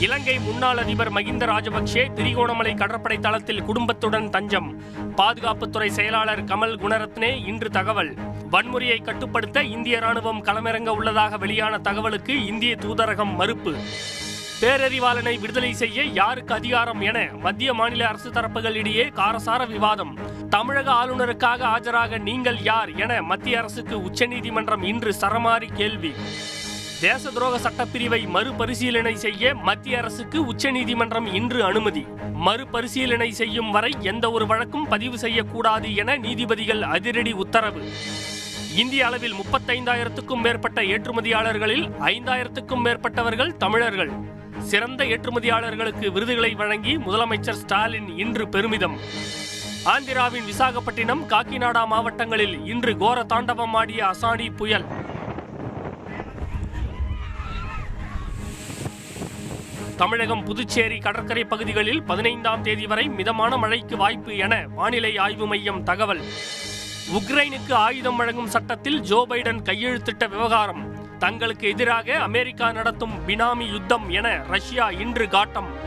இலங்கை முன்னாள் அதிபர் மகிந்த ராஜபக்சே திரிகோணமலை கடற்படை தளத்தில் குடும்பத்துடன் தஞ்சம். பாதுகாப்புத்துறை செயலாளர் கமல் குணரத்னே இன்று தகவல். வன்முறையை கட்டுப்படுத்த இந்திய ராணுவம் களமிறங்க உள்ளதாக வெளியான தகவலுக்கு இந்திய தூதரகம் மறுப்பு. பேரறிவாளனை விடுதலை செய்ய யாருக்கு அதிகாரம் என மத்திய மாநில அரசு தரப்புகளிடையே காரசார விவாதம். தமிழக ஆளுநருக்காக ஆஜராக நீங்கள் யார் என மத்திய அரசுக்கு உச்சநீதிமன்றம் இன்று சரமாரி கேள்வி. தேச துரோக சட்டப்பிரிவை மறுபரிசீலனை செய்ய மத்திய அரசுக்கு உச்சநீதிமன்றம் இன்று அனுமதி. மறுபரிசீலனை செய்யும் வரை எந்த ஒரு வழக்கும் பதிவு செய்யக்கூடாது என நீதிபதிகள் அதிரடி உத்தரவு. இந்திய அளவில் முப்பத்தைந்தாயிரத்துக்கும் மேற்பட்ட ஏற்றுமதியாளர்களில் ஐந்தாயிரத்துக்கும் மேற்பட்டவர்கள் தமிழர்கள். சிறந்த ஏற்றுமதியாளர்களுக்கு விருதுகளை வழங்கி முதலமைச்சர் ஸ்டாலின் இன்று பெருமிதம். ஆந்திராவின் விசாகப்பட்டினம் காக்கிநாடா மாவட்டங்களில் இன்று கோர தாண்டவம் ஆடிய அசானி புயல். தமிழகம் புதுச்சேரி கடற்கரை பகுதிகளில் பதினைந்தாம் தேதி வரை மிதமான மழைக்கு வாய்ப்பு என வானிலை ஆய்வு மையம் தகவல். உக்ரைனுக்கு ஆயுதம் வழங்கும் சட்டத்தில் ஜோ பைடன் கையெழுத்திட்ட விவகாரம். தங்களுக்கு எதிராக அமெரிக்கா நடத்தும் பினாமி யுத்தம் என ரஷ்யா இன்று காட்டம்.